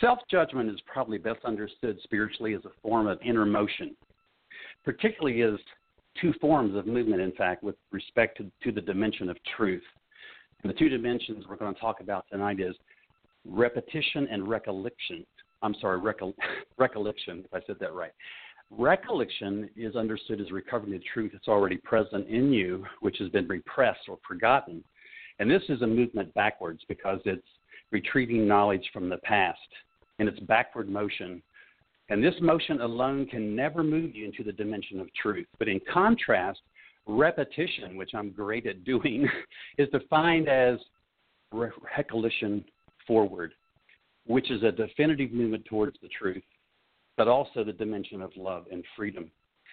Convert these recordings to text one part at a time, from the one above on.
Self judgment is probably best understood spiritually as a form of inner motion, particularly as two forms of movement, in fact, with respect to, to the dimension of truth. And the two dimensions we're going to talk about tonight is repetition and recollection. I'm sorry, recol- recollection, if I said that right. Recollection is understood as recovering the truth that's already present in you, which has been repressed or forgotten. And this is a movement backwards because it's retrieving knowledge from the past in its backward motion. And this motion alone can never move you into the dimension of truth. But in contrast, repetition, which I'm great at doing, is defined as recollection forward, which is a definitive movement towards the truth, but also the dimension of love and freedom.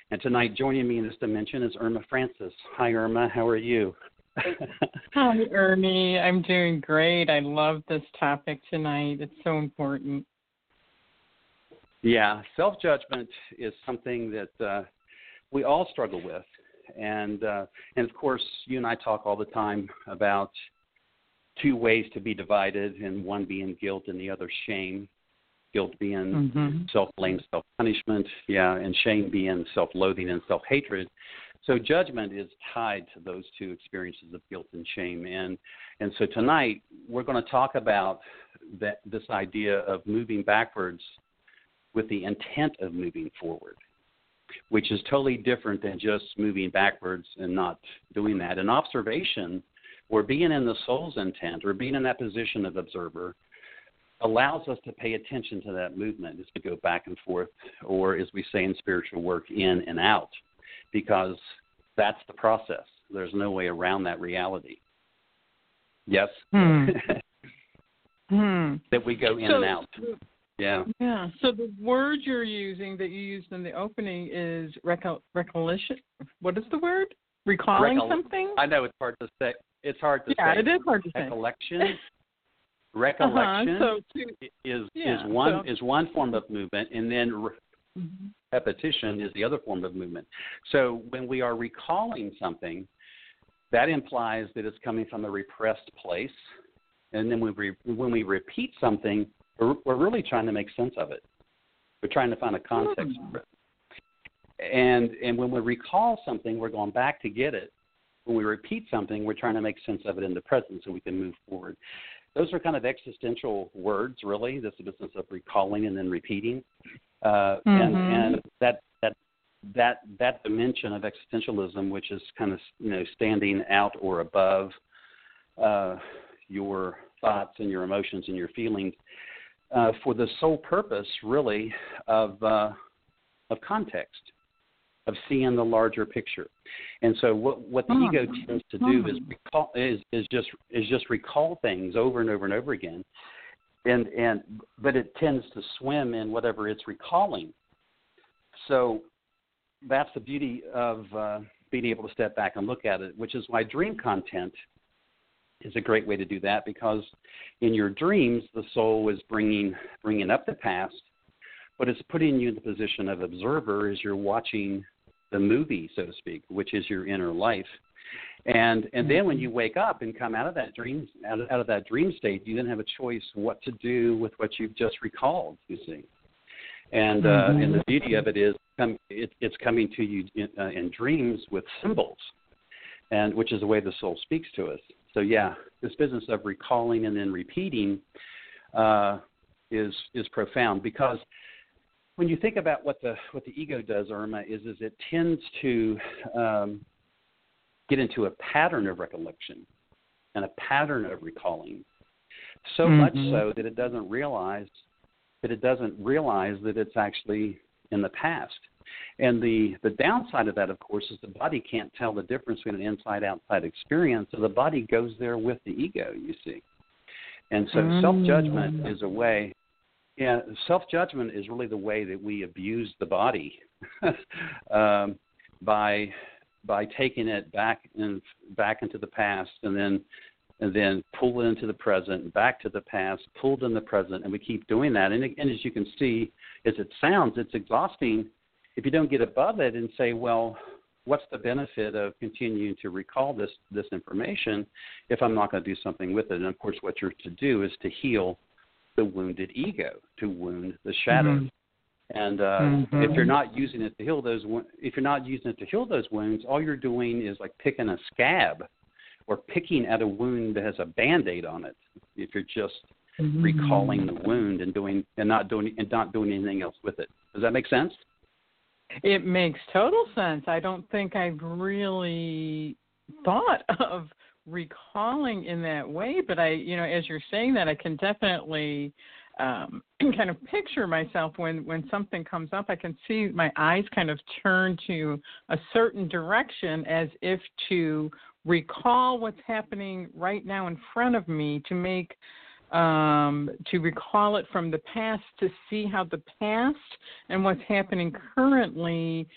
And tonight, joining me in this dimension is Irma Francis. Hi, Irma. How are you? Hi, Ernie. I'm doing great. I love this topic tonight. It's so important. Yeah, self judgment is something that uh, we all struggle with, and uh, and of course, you and I talk all the time about two ways to be divided, and one being guilt and the other shame. Guilt being mm-hmm. self blame, self punishment, yeah, and shame being self loathing and self hatred. So judgment is tied to those two experiences of guilt and shame, and and so tonight we're going to talk about that this idea of moving backwards with the intent of moving forward, which is totally different than just moving backwards and not doing that. An observation or being in the soul's intent or being in that position of observer allows us to pay attention to that movement as we go back and forth, or as we say in spiritual work, in and out, because that's the process. There's no way around that reality. Yes? Hmm. hmm. That we go in so, and out. Yeah. Yeah. So the word you're using that you used in the opening is recol- recollection. What is the word? Recalling Recol- something? I know it's hard to say. It's hard to yeah, say. it is hard to recollection, say. Recollection. Uh-huh. So to, is yeah, is one so, is one form of movement, and then re- mm-hmm. repetition is the other form of movement. So when we are recalling something, that implies that it's coming from a repressed place, and then when we when we repeat something, we're, we're really trying to make sense of it. We're trying to find a context hmm. for it. And and when we recall something, we're going back to get it. When we repeat something, we're trying to make sense of it in the present so we can move forward. Those are kind of existential words, really. This business of recalling and then repeating, uh, mm-hmm. and and that that that that dimension of existentialism, which is kind of you know standing out or above uh, your thoughts and your emotions and your feelings, uh, for the sole purpose, really, of uh, of context, of seeing the larger picture. And so, what what the oh. ego tends to do is recall is is just is just recall things over and over and over again, and and but it tends to swim in whatever it's recalling. So that's the beauty of uh, being able to step back and look at it, which is why dream content is a great way to do that because in your dreams the soul is bringing bringing up the past but it's putting you in the position of observer as you're watching the movie so to speak which is your inner life. And and then when you wake up and come out of that dream out of, out of that dream state you then have a choice what to do with what you've just recalled you see. And uh, mm-hmm. and the beauty of it is come, it, it's coming to you in, uh, in dreams with symbols and which is the way the soul speaks to us so yeah, this business of recalling and then repeating uh, is is profound because when you think about what the what the ego does, Irma, is is it tends to um, get into a pattern of recollection and a pattern of recalling, so mm-hmm. much so that it doesn't realize that it doesn't realize that it's actually in the past. And the, the downside of that, of course, is the body can't tell the difference between an inside outside experience. So the body goes there with the ego, you see. And so mm. self judgment is a way Yeah, self judgment is really the way that we abuse the body um, by by taking it back and back into the past, and then and then pull it into the present, back to the past, pulled in the present, and we keep doing that. And, and as you can see, as it sounds, it's exhausting if you don't get above it and say, well, what's the benefit of continuing to recall this this information if I'm not going to do something with it? And of course, what you're to do is to heal the wounded ego, to wound the shadow. Mm-hmm. And uh, mm-hmm. if you're not using it to heal those, if you're not using it to heal those wounds, all you're doing is like picking a scab, or picking at a wound that has a band-aid on it. If you're just mm-hmm. recalling the wound and doing and not doing and not doing anything else with it. Does that make sense? It makes total sense. I don't think I've really thought of recalling in that way, but I, you know, as you're saying that, I can definitely um, kind of picture myself when when something comes up. I can see my eyes kind of turn to a certain direction, as if to recall what's happening right now in front of me, to make um, to recall it from the past, to see how the past and what's happening currently.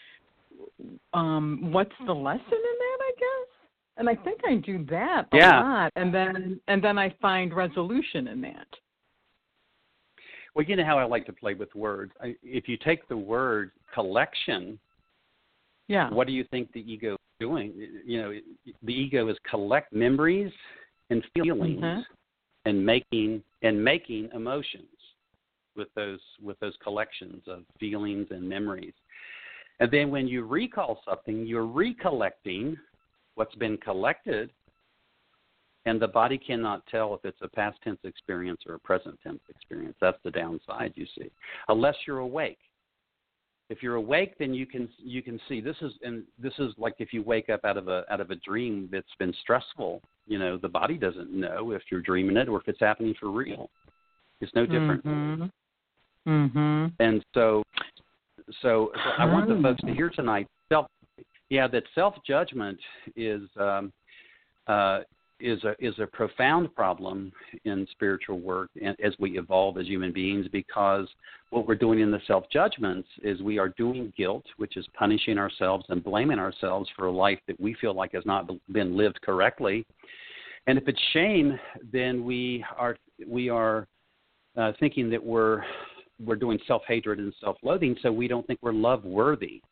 Um, what's the lesson in that? I guess and I think I do that a yeah. lot, and then and then I find resolution in that. Well, you know how I like to play with words. I, if you take the word collection, yeah, what do you think the ego is doing? You know, the ego is collect memories and feelings mm-hmm. And making and making emotions with those with those collections of feelings and memories. And then when you recall something, you're recollecting what's been collected and the body cannot tell if it's a past tense experience or a present tense experience. That's the downside you see, unless you're awake. If you're awake, then you can you can see this is and this is like if you wake up out of a out of a dream that's been stressful. You know, the body doesn't know if you're dreaming it or if it's happening for real. It's no different. Mhm. Mhm. And so, so, so I want the folks to hear tonight. Self, yeah, that self judgment is um, uh, is a is a profound problem in spiritual work and as we evolve as human beings because what we're doing in the self judgments is we are doing guilt which is punishing ourselves and blaming ourselves for a life that we feel like has not been lived correctly. And if it's shame then we are we are uh, thinking that we're we're doing self hatred and self loathing so we don't think we're love worthy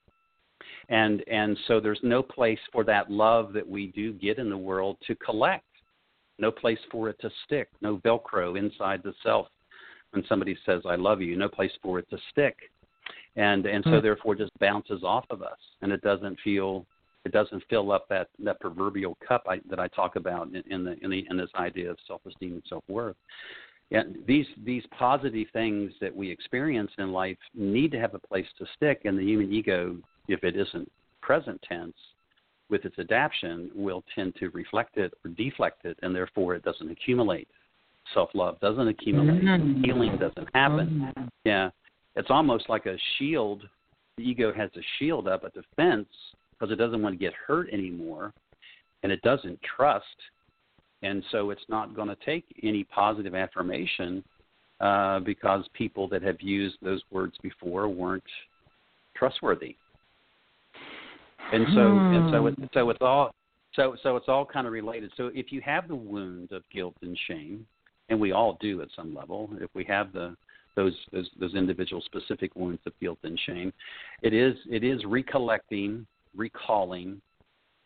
and and so there's no place for that love that we do get in the world to collect. No place for it to stick. No velcro inside the self when somebody says i love you. No place for it to stick. And and so mm-hmm. therefore just bounces off of us. And it doesn't feel it doesn't fill up that that proverbial cup I, that I talk about in, in the in the in this idea of self-esteem and self-worth. Yeah, these these positive things that we experience in life need to have a place to stick, and the human ego if it isn't present tense, with its adaption, will tend to reflect it or deflect it, and therefore it doesn't accumulate. Self love doesn't accumulate. Mm-hmm. Healing doesn't happen. Mm-hmm. Yeah, it's almost like a shield. The ego has a shield up, a defense, because it doesn't want to get hurt anymore, and it doesn't trust, and so it's not going to take any positive affirmation uh, because people that have used those words before weren't trustworthy and so and so it, hmm. so it's all so so it's all kind of related. So if you have the wound of guilt and shame, and we all do at some level, if we have the those those, those individual specific wounds of guilt and shame, it is it is recollecting, recalling,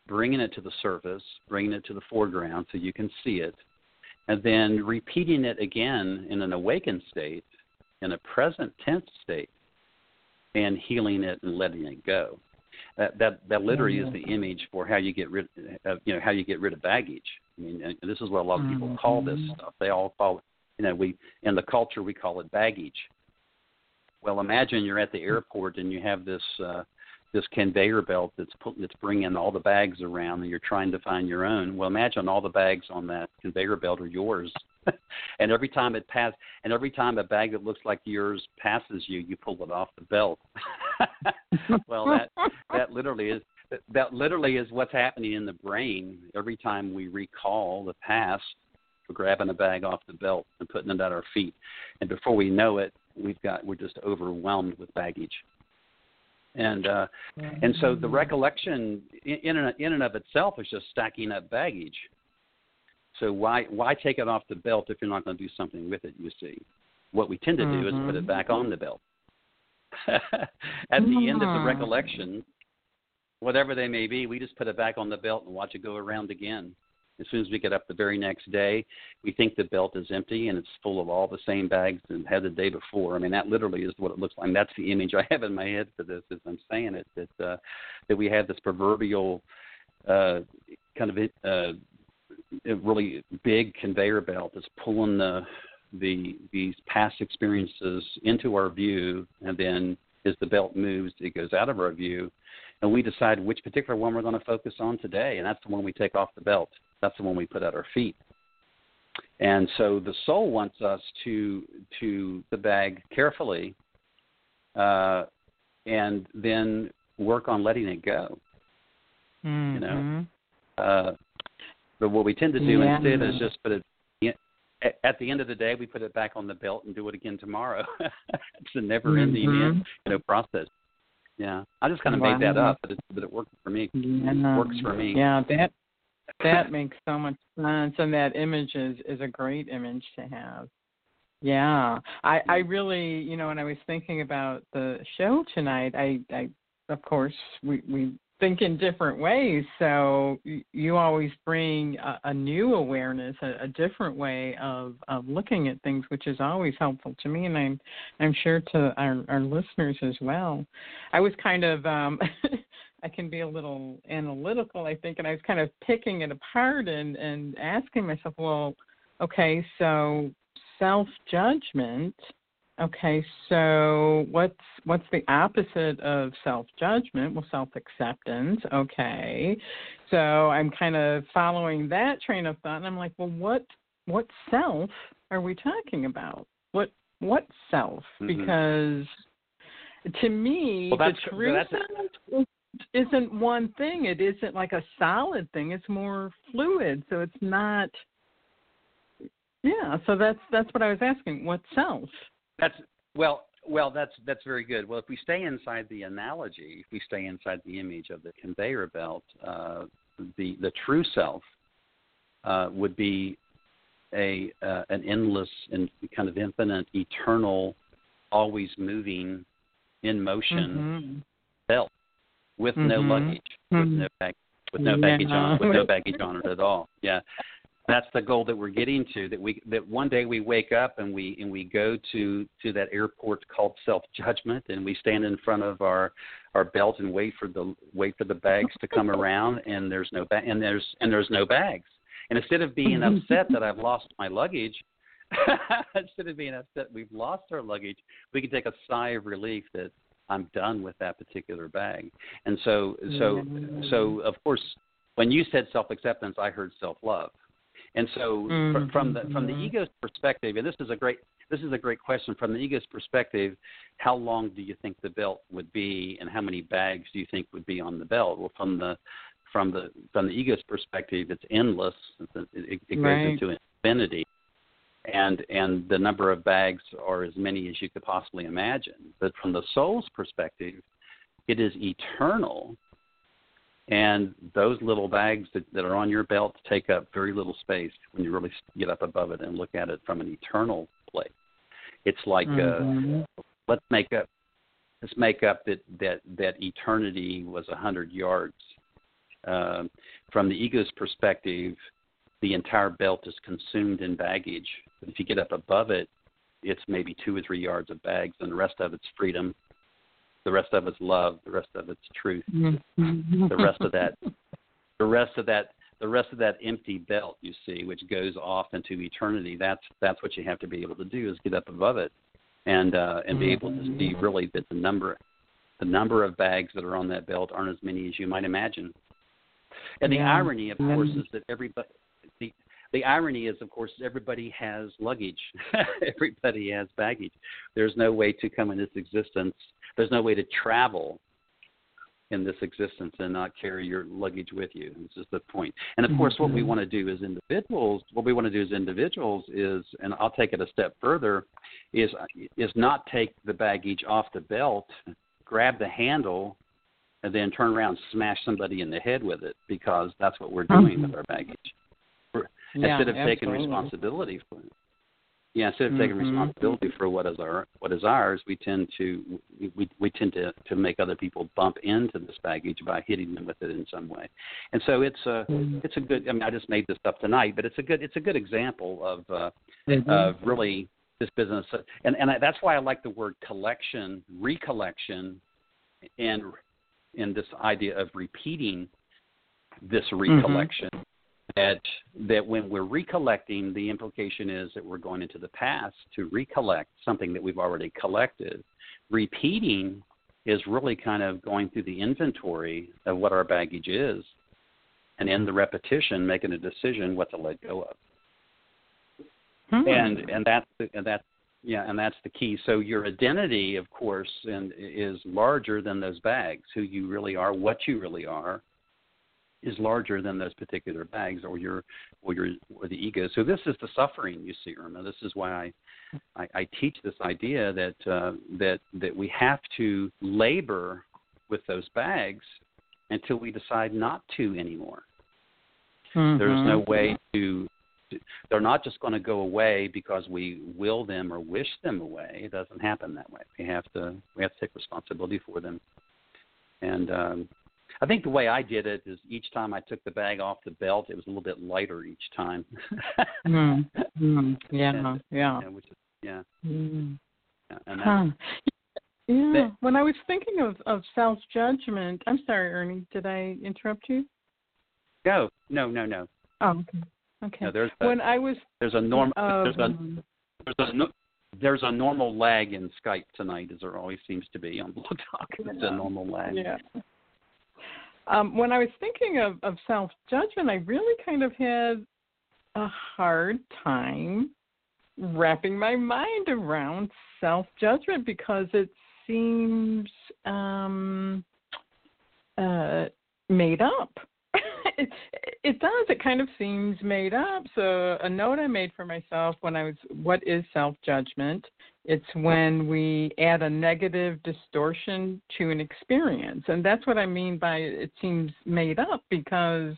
bringing it to the surface, bringing it to the foreground so you can see it, and then repeating it again in an awakened state, in a present tense state, and healing it and letting it go that that that literally is the image for how you get rid of you know how you get rid of baggage. I mean, this is what a lot of people mm-hmm. call this stuff. They all call it, you know, we in the culture we call it baggage. Well, imagine you're at the airport and you have this uh, this conveyor belt that's put, that's bringing all the bags around, and you're trying to find your own. Well, imagine all the bags on that conveyor belt are yours, and every time it pass, and every time a bag that looks like yours passes you, you pull it off the belt. well, that that literally is that literally is what's happening in the brain every time we recall the past. We're grabbing a bag off the belt and putting it at our feet, and before we know it, we've got we're just overwhelmed with baggage and uh and so the recollection in and, in and of itself is just stacking up baggage so why why take it off the belt if you're not going to do something with it you see what we tend to do mm-hmm. is put it mm-hmm. back on the belt at the end of the recollection whatever they may be we just put it back on the belt and watch it go around again as soon as we get up the very next day, we think the belt is empty and it's full of all the same bags that had the day before. I mean, that literally is what it looks like. And that's the image I have in my head for this as I'm saying it. That uh, that we have this proverbial uh, kind of uh, really big conveyor belt that's pulling the the these past experiences into our view, and then as the belt moves, it goes out of our view, and we decide which particular one we're going to focus on today, and that's the one we take off the belt. That's the one we put at our feet. And so the soul wants us to to the bag carefully, uh, and then work on letting it go. Mm-hmm. You know, mm-hmm. uh, but what we tend to do yeah. instead is just put it at the end of the day, we put it back on the belt and do it again tomorrow. it's a never-ending mm-hmm. you know process. Yeah, I just kind of wow. made that up, but it but it works for me. Yeah. It works for me. Yeah, that that makes so much sense, and that image is is a great image to have. Yeah, I I really you know when I was thinking about the show tonight, I I of course we we think in different ways. So you always bring a, a new awareness, a, a, different way of, of looking at things, which is always helpful to me, and I'm I'm sure to our, our listeners as well. I was kind of um, I can be a little analytical, I think, and I was kind of picking it apart and and asking myself, well, okay, so self judgment Okay, so what's what's the opposite of self judgment? Well, self acceptance. Okay, so I'm kind of following that train of thought, and I'm like, well, what what self are we talking about? What what self? Mm-hmm. Because to me, well, the true self isn't one thing. It isn't like a solid thing. It's more fluid. So it's not. Yeah. So that's that's what I was asking. What self? That's well, well, that's that's very good. Well, if we stay inside the analogy, if we stay inside the image of the conveyor belt, uh, the the true self uh, would be a uh, an endless and kind of infinite, eternal, always moving, in motion mm-hmm. belt with mm-hmm. no luggage, mm-hmm. with no bag, with no baggage on, with no baggage on it at all. Yeah, that's the goal that we're getting to that we that one day we wake up and we and we go to to that airport called self judgment and we stand in front of our our belt and wait for the wait for the bags to come around and there's no ba- and there's and there's no bags. And instead of being mm-hmm. upset that I've lost my luggage instead of being upset we've lost our luggage we can take a sigh of relief that I'm done with that particular bag. And so so mm-hmm. so of course when you said self acceptance I heard self love and so mm-hmm. from the from the mm-hmm. ego's perspective, and this is a great this is a great question from the ego's perspective. How long do you think the belt would be, and how many bags do you think would be on the belt? Well, from the from the from the ego's perspective, it's endless. It, it, it goes into infinity, and and the number of bags are as many as you could possibly imagine. But from the soul's perspective, it is eternal and those little bags that, that are on your belt take up very little space when you really get up above it and look at it from an eternal place. It's like uh, mm-hmm. uh, let's make up let's make up that that that eternity was a hundred yards. Um, from the ego's perspective, the entire belt is consumed in baggage. But if you get up above it, it's maybe two or three yards of bags, and the rest of it's freedom the rest of it's love. The rest of it's truth. Mm-hmm. the rest of that, the rest of that, the rest of that empty belt you see, which goes off into eternity. That's that's what you have to be able to do is get up above it, and uh, and be able to see mm-hmm. really that the number, the number of bags that are on that belt aren't as many as you might imagine. And the yeah. irony, of course, is that everybody, the, the irony is, of course, everybody has luggage. everybody has baggage. There's no way to come in this existence. There's no way to travel in this existence and not carry your luggage with you. This is the point. And of course, mm-hmm. what we want to do as individuals, what we want to do as individuals is, and I'll take it a step further, is is not take the baggage off the belt, grab the handle, and then turn around and smash somebody in the head with it because that's what we're doing mm-hmm. with our baggage. Yeah, instead of absolutely. taking responsibility for it. Yeah, instead of taking mm-hmm. responsibility for what is our what is ours, we tend to we we tend to to make other people bump into this baggage by hitting them with it in some way, and so it's a mm-hmm. it's a good. I mean, I just made this up tonight, but it's a good it's a good example of uh, mm-hmm. of really this business, and and I, that's why I like the word collection, recollection, and and this idea of repeating this Mm-hmm. recollection that that when we're recollecting, the implication is that we're going into the past to recollect something that we've already collected. Repeating is really kind of going through the inventory of what our baggage is, and in the repetition, making a decision what to let go of. Hmm. And and that's the, and that's yeah, and that's the key. So your identity, of course, and is larger than those bags. Who you really are, what you really are, is larger than those particular bags or your or your or the ego. So this is the suffering you see, Irma. This is why I I, I teach this idea that uh, that that we have to labor with those bags until we decide not to anymore. Mm-hmm. There's no way to. They're not just going to go away because we will them or wish them away. It doesn't happen that way. We have to we have to take responsibility for them. And um, I think the way I did it is each time I took the bag off the belt, it was a little bit lighter each time. mm. Mm. Yeah, And- yeah. yeah, which is, yeah, Mm. yeah, and Huh. Yeah. That- when I was thinking of of self judgment, I'm sorry, Ernie. Did I interrupt you? no, no, no, no. Oh, okay. Okay. no there's a, when I was there's a norm um, there's a there's a no, there's a normal lag in Skype tonight, as there always seems to be on Blog Talk. It's a normal lag. yeah. Um, when I was thinking of, of self judgment, I really kind of had a hard time wrapping my mind around self judgment because it seems um, uh, made up. it, it does. It kind of seems made up. So a note I made for myself when I was, what is self judgment? It's when we add a negative distortion to an experience, and that's what I mean by it seems made up because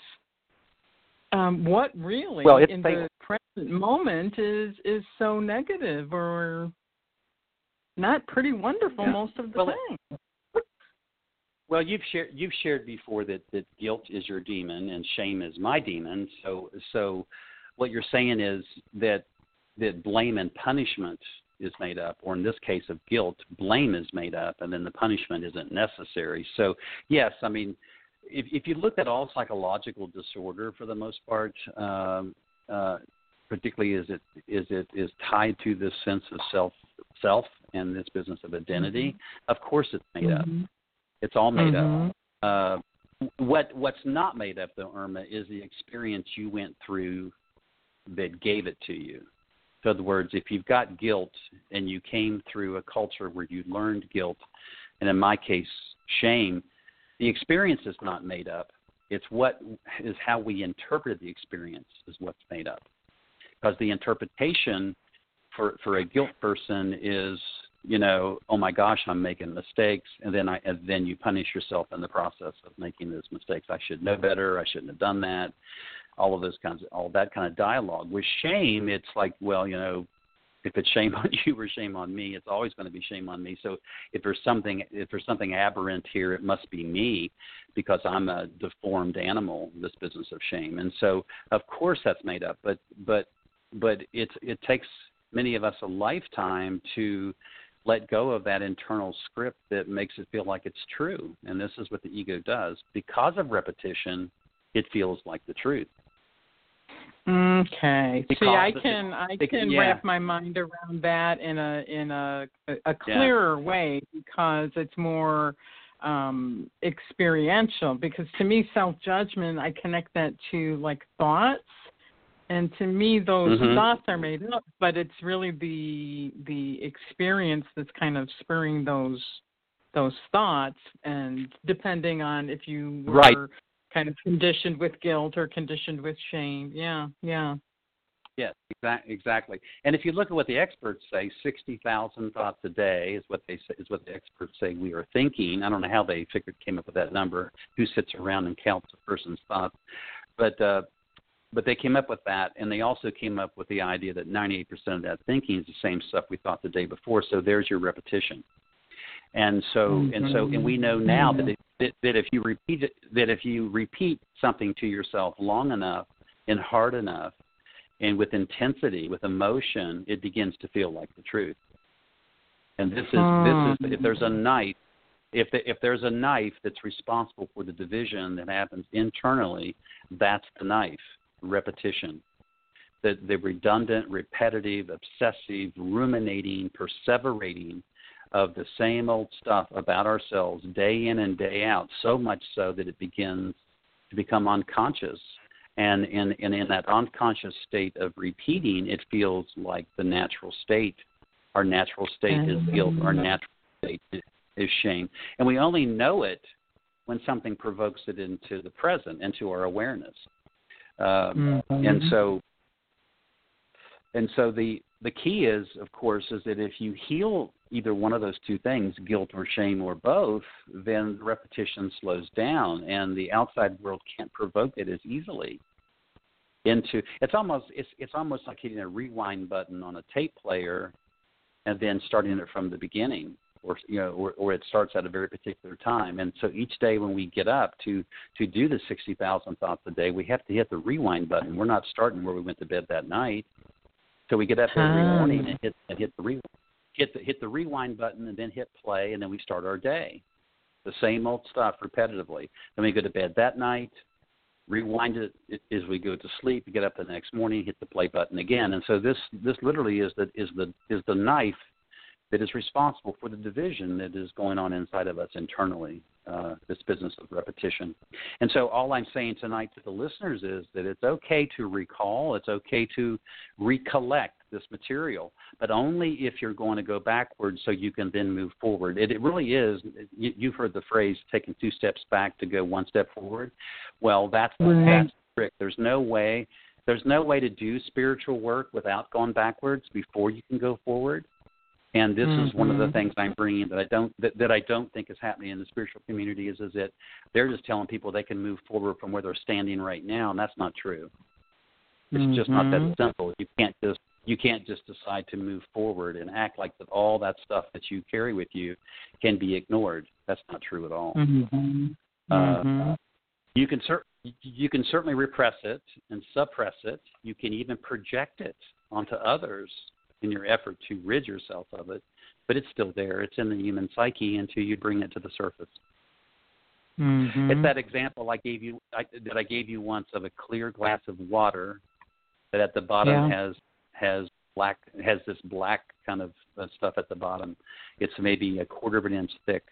um, what really Well, in the present moment is is so negative or not pretty wonderful Yeah. most of the Well, time. Well, you've shared you've shared before that that guilt is your demon and shame is my demon. So so what you're saying is that that blame and punishment is made up, or in this case of guilt, blame is made up, and then the punishment isn't necessary. So yes, I mean, if if you look at all psychological disorder for the most part, um, uh, particularly is it is it is tied to this sense of self self and this business of identity. Of course, it's made up. It's all made Mhm. up. Uh, what what's not made up though, Irma, is the experience you went through that gave it to you. In other words, if you've got guilt and you came through a culture where you learned guilt, and in my case, shame, the experience is not made up. It's what is how we interpret the experience is what's made up. Because the interpretation for for a guilt person is you know, oh my gosh, I'm making mistakes, and then I and then you punish yourself in the process of making those mistakes. I should know better. I shouldn't have done that. All of those kinds of all that kind of dialogue. With shame, it's like, well, you know, if it's shame on you or shame on me, it's always going to be shame on me. So if there's something if there's something aberrant here, it must be me because I'm a deformed animal. This business of shame, and so of course that's made up. But but but it's it takes many of us a lifetime to let go of that internal script that makes it feel like it's true. And this is what the ego does. Because of repetition, it feels like the truth. Okay. See, Because I the- can I the- can yeah. wrap my mind around that in a in a a clearer way because it's more um experiential because to me self judgment I connect that to like thoughts and to me those Mhm. thoughts are made up but it's really the the experience that's kind of spurring those those thoughts and depending on if you were right. kind of conditioned with guilt or conditioned with shame. Yeah, yeah. Yes, exactly. Exactly. And if you look at what the experts say, sixty thousand thoughts a day is what they say, is what the experts say we are thinking. I don't know how they figured came up with that number. Who sits around and counts a person's thoughts? But uh, but they came up with that, and they also came up with the idea that 98% of that thinking is the same stuff we thought the day before. So there's your repetition. And so mm-hmm. and so and we know now that, it, that that if you repeat it, that if you repeat something to yourself long enough and hard enough and with intensity, with emotion, it begins to feel like the truth. And this is this is if there's a knife, if the, if there's a knife that's responsible for the division that happens internally, that's the knife. Repetition. The the redundant, repetitive, obsessive, ruminating, perseverating of the same old stuff about ourselves day in and day out, so much so that it begins to become unconscious and in, and in that unconscious state of repeating, it feels like the natural state. Our natural state is mm-hmm. guilt. Our natural state is shame. And we only know it when something provokes it into the present, into our awareness. Um, mm-hmm. And so, and so the the key is, of course, is that if you heal either one of those two things, guilt or shame or both, then the repetition slows down and the outside world can't provoke it as easily into it's almost it's it's almost like hitting a rewind button on a tape player and then starting it from the beginning or you know or, or it starts at a very particular time. And so each day when we get up to to do the 60,000 thoughts a day we have to hit the rewind button. We're not starting where we went to bed that night. So we get up every ah. morning and hit and hit the rewind hit the hit the rewind button and then hit play and then we start our day. The same old stuff repetitively. Then we go to bed that night rewind it as we go to sleep get up the next morning hit the play button again. And so this this literally is the is the is the knife that is responsible for the division that is going on inside of us internally uh, this business of repetition. And so, all I'm saying tonight to the listeners is that it's okay to recall, it's okay to recollect this material, but only if you're going to go backwards so you can then move forward. It, it really is, you, you've heard the phrase taking two steps back to go one step forward. Well, that's, right. that's the trick. There's no way. There's no way to do spiritual work without going backwards before you can go forward. And this mm-hmm. is one of the mm-hmm. things I'm bringing that I don't that, that I don't think is happening in the spiritual community is is that they're just telling people they can move forward from where they're standing right now, and that's not true. It's mm-hmm. just not that mm-hmm. simple. You can't just you can't just decide to move forward and act like that all that stuff that you carry with you can be ignored. That's not true at all. Mm-hmm. Uh, you can cer- you can certainly repress it and suppress it. You can even project it onto others in your effort to rid yourself of it, but it's still there. It's in the human psyche until you bring it to the surface. Mm-hmm. It's that example I gave you I, that I gave you once of a clear glass of water that at the bottom yeah. has has black has this black kind of uh, stuff at the bottom. It's maybe a quarter of an inch thick,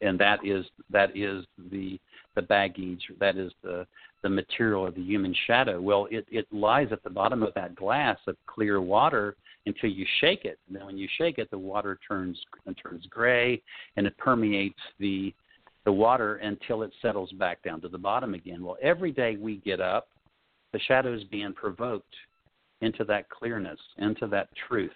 and that is that is the the baggage. That is the the material of the human shadow. Well, it it lies at the bottom of that glass of clear water until you shake it. And then when you shake it, the water turns turns gray, and it permeates the the water until it settles back down to the bottom again. Well, every day we get up, the shadow is being provoked into that clearness, into that truth,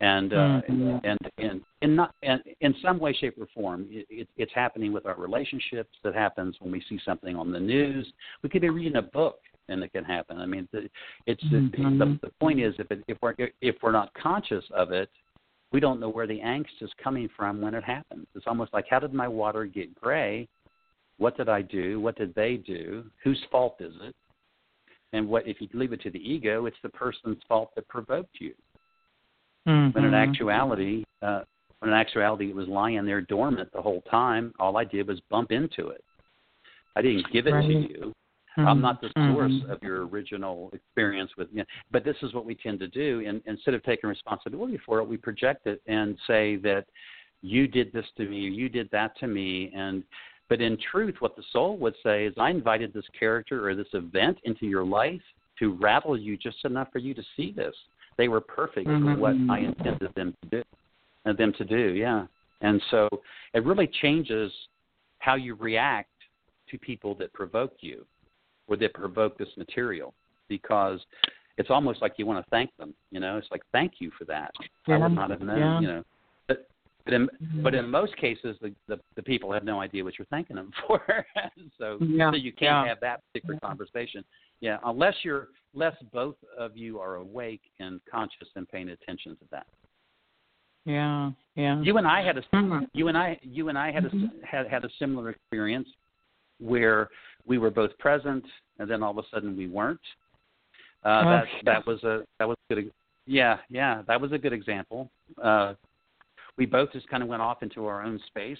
and uh, mm-hmm. and and in not and in some way, shape, or form, it, it, it's happening with our relationships. That happens when we see something on the news. We could be reading a book and it can happen. I mean, it's mm-hmm. the, the point is if it, if we're if we're not conscious of it, we don't know where the angst is coming from when it happens. It's almost like how did my water get gray? What did I do? What did they do? Whose fault is it? And what if you leave it to the ego? It's the person's fault that provoked you. Mm-hmm. When in actuality, uh, when in actuality, it was lying there dormant the whole time. All I did was bump into it. I didn't give it right. to you. Mm-hmm. I'm not the source mm-hmm. of your original experience with you. Know, but this is what we tend to do. And instead of taking responsibility for it, we project it and say that you did this to me, or you did that to me, and but in truth, what the soul would say is, I invited this character or this event into your life to rattle you just enough for you to see this. They were perfect mm-hmm. for what I intended them to do. Uh, them to do, yeah. And so it really changes how you react to people that provoke you or that provoke this material because it's almost like you want to thank them. You know, it's like thank you for that. Yeah. I would not have known. Yeah. You know, but but in Mm-hmm. but in most cases, the, the the people have no idea what you're thanking them for. so Yeah. so you can't Yeah. have that particular conversation. Yeah, unless you're unless both of you are awake and conscious and paying attention to that. Yeah. Yeah. You and I had a Mhm. you and I you and I had a Mhm. had had a similar experience where we were both present and then all of a sudden we weren't. Uh, Oh, that yeah. that was a that was a good. Yeah, yeah, that was a good example. Uh, we both just kind of went off into our own space,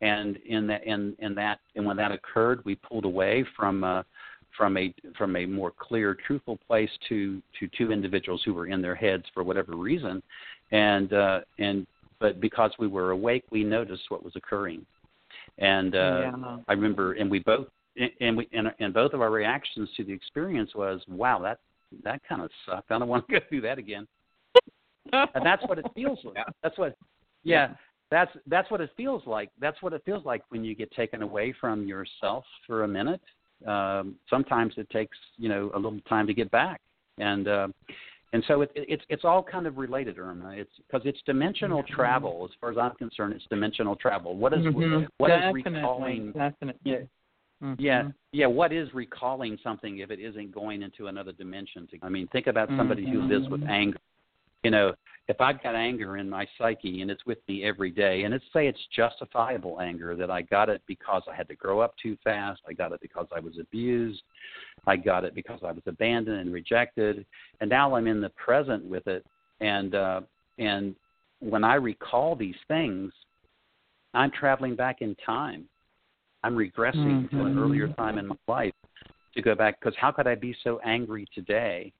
and in that in in that and when that occurred, we pulled away from uh, from a from a more clear, truthful place to to two individuals who were in their heads for whatever reason, and uh, and but because we were awake, we noticed what was occurring, and uh, Yeah. I remember, and we both and we and, and both of our reactions to the experience was, wow, that that kind of sucked. I don't want to go through that again. And that's what it feels like. That's what, yeah, that's that's what it feels like. That's what it feels like when you get taken away from yourself for a minute. Um, sometimes it takes you know a little time to get back, and uh, and so it, it's it's all kind of related, Irma. It's because it's dimensional Mhm. travel. As far as I'm concerned, it's dimensional travel. What is Mhm. what is Definitely. recalling? Definitely. Mhm. Yeah, yeah. What is recalling something if it isn't going into another dimension? To, I mean, think about somebody who lives with anger. You know, if I've got anger in my psyche and it's with me every day, and it's say it's justifiable anger that I got it because I had to grow up too fast, I got it because I was abused, I got it because I was abandoned and rejected, and now I'm in the present with it, and uh, and when I recall these things, I'm traveling back in time. I'm regressing to an Mhm. earlier time in my life to go back because how could I be so angry today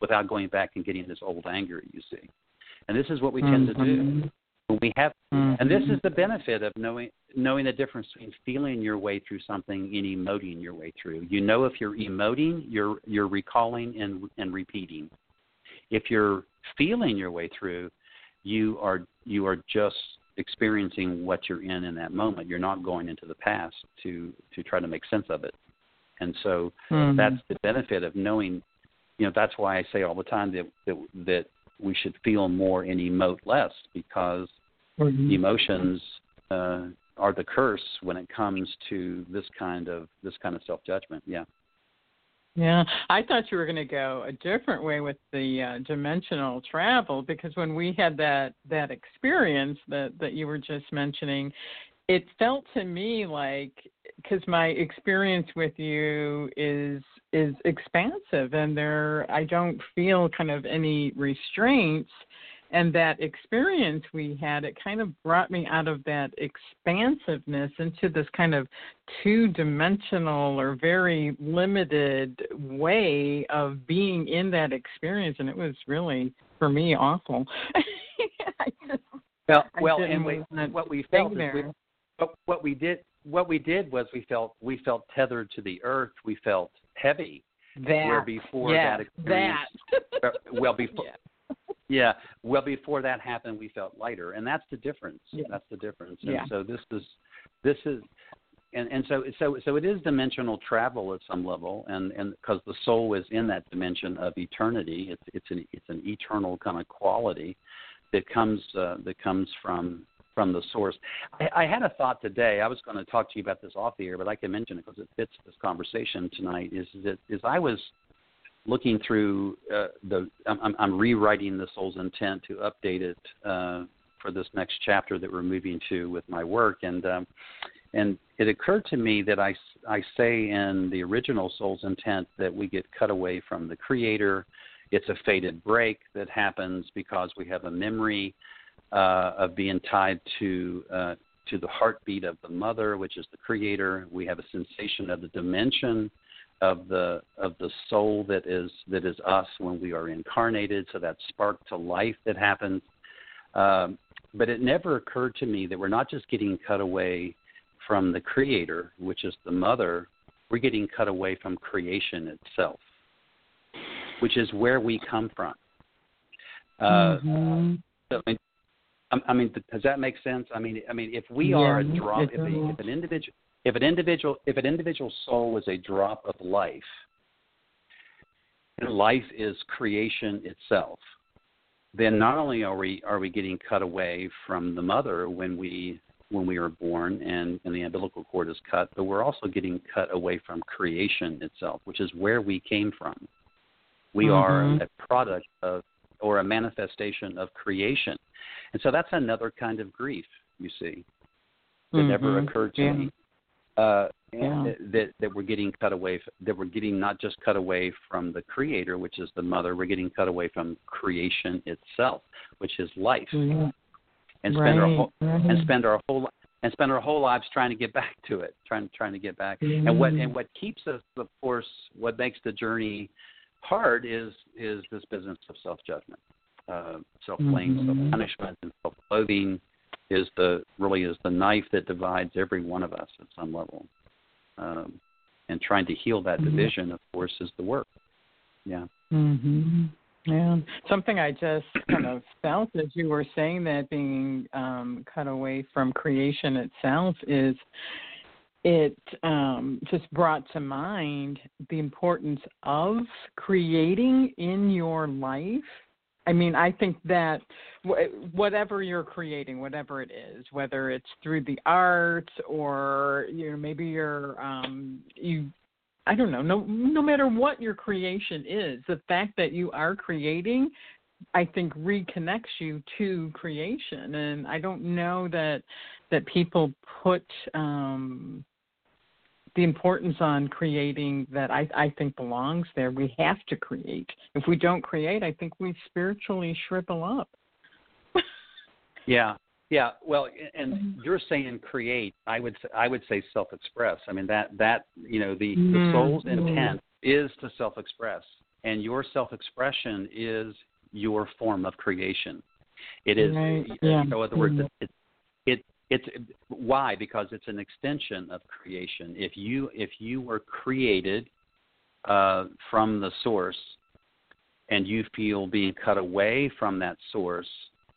without going back and getting this old anger? You see, and this is what we tend to do Mhm. when we have, and this is the benefit of knowing knowing the difference between feeling your way through something and emoting your way through. You know if you're emoting, you're you're recalling and and repeating. If you're feeling your way through, you are you are just experiencing what you're in in that moment. You're not going into the past to to try to make sense of it. And so Mhm. that's the benefit of knowing. You know, that's why I say all the time that that, that we should feel more and emote less because Mhm. emotions uh, are the curse when it comes to this kind of this kind of self judgment. Yeah. Yeah, I thought you were going to go a different way with the uh, dimensional travel because when we had that that experience that that you were just mentioning, it felt to me like because my experience with you is is expansive and there I don't feel kind of any restraints and that experience we had it kind of brought me out of that expansiveness into this kind of two dimensional or very limited way of being in that experience and it was really for me awful just, Well, well, and we, what we felt we, there. but what we did what we did was we felt we felt tethered to the earth. We felt heavy. that where before yes, that experience, that uh, well before yeah. yeah, well before that happened, we felt lighter, and that's the difference. Yeah. That's the difference. And Yeah. so this is this is. And, and so so so it is dimensional travel at some level, and and because the soul is in that dimension of eternity, it's it's an it's an eternal kind of quality that comes uh, that comes from from the source. I, I had a thought today. I was going to talk to you about this off the air, but I can mention it because it fits this conversation tonight. Is that is I was looking through uh, the I'm, I'm rewriting the soul's intent to update it uh, for this next chapter that we're moving to with my work, and um, and it occurred to me that I I say in the original soul's intent that we get cut away from the creator. It's a fated break that happens because we have a memory uh, of being tied to uh, to the heartbeat of the mother, which is the creator. We have a sensation of the dimension of the of the soul that is that is us when we are incarnated. So that spark to life that happens. Um, but it never occurred to me that we're not just getting cut away from the creator, which is the mother. We're getting cut away from creation itself, which is where we come from. Uh, Mhm. so, I mean, I mean, does that make sense? I mean, I mean, if we yeah, are a drop, if, a, if an individual, if an individual, if an individual soul is a drop of life, and life is creation itself, then not only are we are we getting cut away from the mother when we when we are born and, and the umbilical cord is cut, but we're also getting cut away from creation itself, which is where we came from. We mm-hmm. are a product of or a manifestation of creation. And so that's another kind of grief, you see, that mm-hmm. never occurred to yeah. me. Uh, yeah. that that we're getting cut away that we're getting not just cut away from the creator which is the mother we're getting cut away from creation itself which is life mm-hmm. and spend right. our whole mm-hmm. and spend our whole and spend our whole lives trying to get back to it trying trying to get back mm-hmm. and what and what keeps us of course what makes the journey hard is is this business of self judgment uh, self blame mm-hmm. self punishment and self loathing is the really is the knife that divides every one of us at some level. Um, and trying to heal that mm-hmm. division, of course, is the work. Yeah. Mhm. Yeah. Something I just kind of felt as you were saying that being um, cut away from creation itself is it um, just brought to mind the importance of creating in your life I mean, I think that whatever you're creating, whatever it is, whether it's through the arts or you know maybe you're um, you, I don't know, no no matter what your creation is, the fact that you are creating, I think reconnects you to creation, and I don't know that that people put um, the importance on creating that I, I think belongs there. We have to create. If we don't create, I think we spiritually shrivel up. yeah, yeah. Well, and Mm-hmm. you're saying create. I would I would say self-express. I mean that that you know the mm-hmm. the soul's intent is to self-express, and your self-expression is your form of creation. It is, right. yeah. in other words, mm-hmm. it, it it's why? Because it's an extension of creation. If you if you were created uh, from the source and you feel being cut away from that source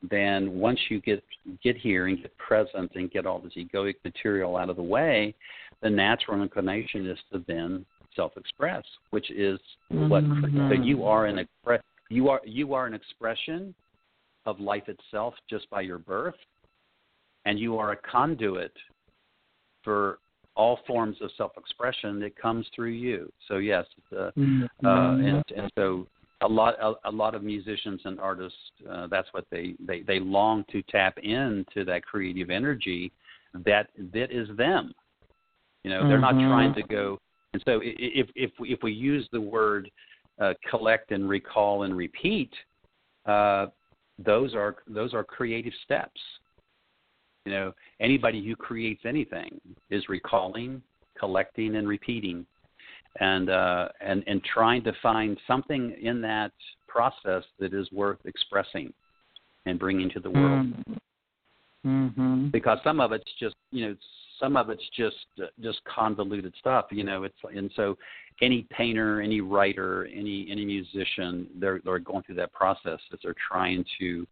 then once you get get here and get present and get all this egoic material out of the way the natural inclination is to then self-express which is mm-hmm. what so you are an express you are you are an expression of life itself just by your birth and you are a conduit for all forms of self-expression that comes through you. So yes, uh, mm-hmm. uh, and, and so a lot a, a lot of musicians and artists uh, that's what they, they they long to tap into that creative energy that that is them. You know, they're mm-hmm. not trying to go. And so if if we, if we use the word uh, collect and recall and repeat, uh, those are those are creative steps. You know, anybody who creates anything is recalling, collecting, and repeating, and uh, and and trying to find something in that process that is worth expressing and bringing to the world. Mm-hmm. Because some of it's just you know some of it's just uh, just convoluted stuff. You know, it's and so any painter, any writer, any any musician, they're they're going through that process as they're trying to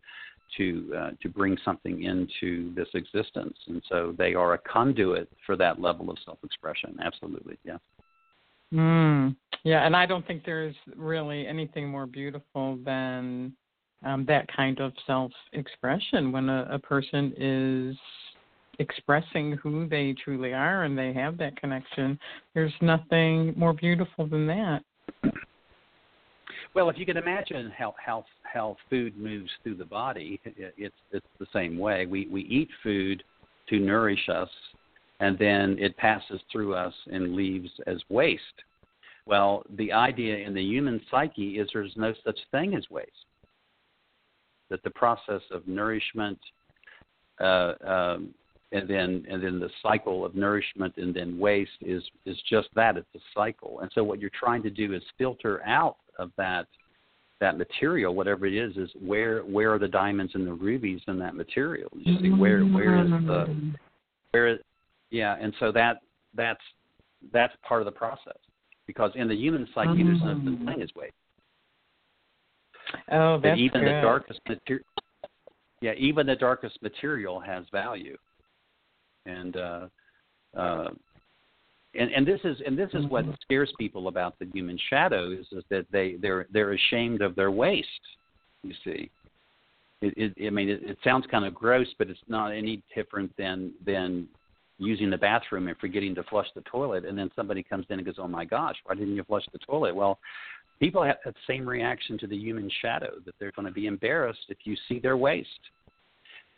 to uh, to bring something into this existence, and so they are a conduit for that level of self-expression. Absolutely, yeah. Mm, yeah, and I don't think there's really anything more beautiful than um, that kind of self-expression when a, a person is expressing who they truly are and they have that connection. There's nothing more beautiful than that. Well, if you can imagine how how how food moves through the body, it's it's the same way. We we eat food to nourish us, and then it passes through us and leaves as waste. Well, the idea in the human psyche is there's no such thing as waste. That the process of nourishment, uh, um, and then and then the cycle of nourishment and then waste is is just that. It's a cycle. And so what you're trying to do is filter out of that that material, whatever it is, is where where are the diamonds and the rubies in that material? You see where where is the where is yeah, and so that that's that's part of the process because in the human psyche there's no such thing as waste. Oh, that's but even good. the darkest material. yeah, even the darkest material has value, and uh, uh, and and this is and this is what mm-hmm. scares people about the human shadow is, is that they they're they're ashamed of their waste. You see, it, it I mean it, it sounds kind of gross, but it's not any different than than using the bathroom and forgetting to flush the toilet, and then somebody comes in and goes, "Oh my gosh, why didn't you flush the toilet?" Well, people have that same reaction to the human shadow that they're going to be embarrassed if you see their waste.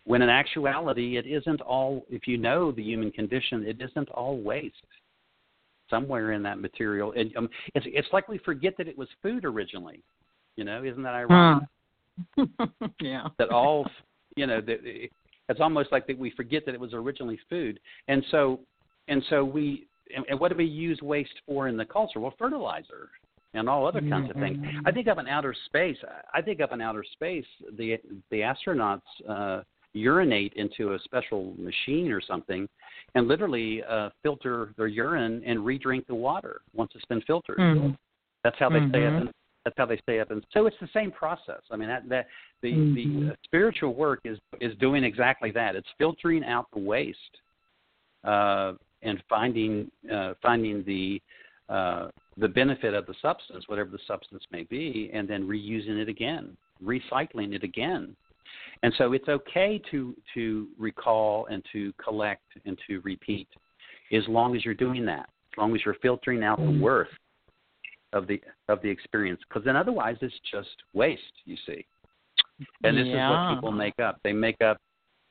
When in actuality, it isn't all. If you know the human condition, it isn't all waste. Somewhere in that material, and um, it's it's like we forget that it was food originally. You know, isn't that ironic? Huh. yeah. That all, you know, that it's almost like that we forget that it was originally food, and so and so we and, and what do we use waste for in the culture? Well, fertilizer and all other kinds mm-hmm. of things. Mm-hmm. I think up in outer space, I think up in outer space, the the astronauts uh, urinate into a special machine or something, and literally uh, filter their urine and re-drink the water once it's been filtered. Mm-hmm. That's how they stay up. In, that's how they stay up. And so it's the same process. I mean, that that the mm-hmm. the uh, spiritual work is is doing exactly that. It's filtering out the waste uh, and finding uh, finding the uh, the benefit of the substance, whatever the substance may be, and then reusing it again, recycling it again. And so it's okay to to recall and to collect and to repeat, as long as you're doing that, as long as you're filtering out the mm-hmm. worth of the of the experience, because then otherwise it's just waste. You see. And this yeah. is what people make up. They make up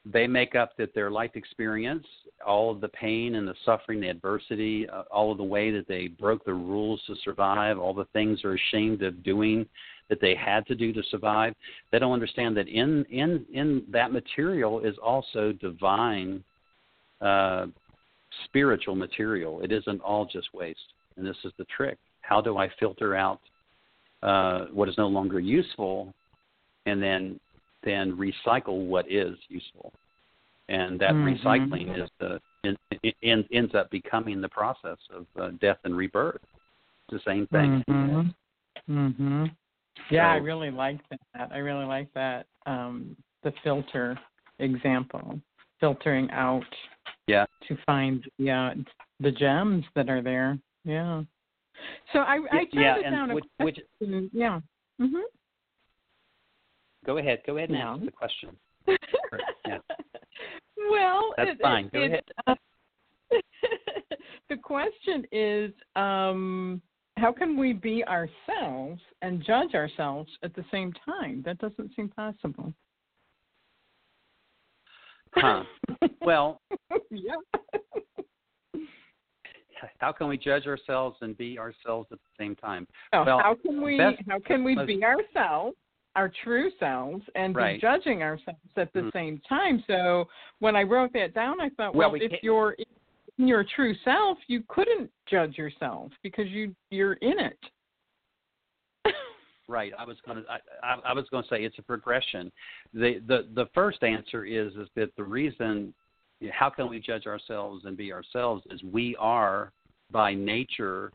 they make up that their life experience, all of the pain and the suffering, the adversity, uh, all of the way that they broke the rules to survive, all the things they're ashamed of doing that they had to do to survive. They don't understand that in in in that material is also divine, uh, spiritual material. It isn't all just waste, and this is the trick. How do I filter out uh, what is no longer useful and then then recycle what is useful. And that mm-hmm. recycling is the in, in, ends up becoming the process of uh, death and rebirth. It's the same thing. Mhm. Mhm. Yeah, so, I really like that. I really like that um the filter example, filtering out yeah to find yeah the gems that are there. Yeah. So I I jotted yeah, down a which, question. Which, yeah. Mhm. Go ahead. Go ahead and no. ask the question. yeah. Well, that's it, fine. Go it, ahead. Uh, the question is, um, how can we be ourselves and judge ourselves at the same time? That doesn't seem possible. Huh. Well. yeah. How can we judge ourselves and be ourselves at the same time? Oh, well, how can we best, how can we be ourselves our true selves and right. be judging ourselves at the mm same time. So when I wrote that down, I thought, well, well we if you're in your true self, you couldn't judge yourself because you you're in it. right. I was going to I, I was to say it's a progression. The the the first answer is is that the reason how can we judge ourselves and be ourselves is we are by nature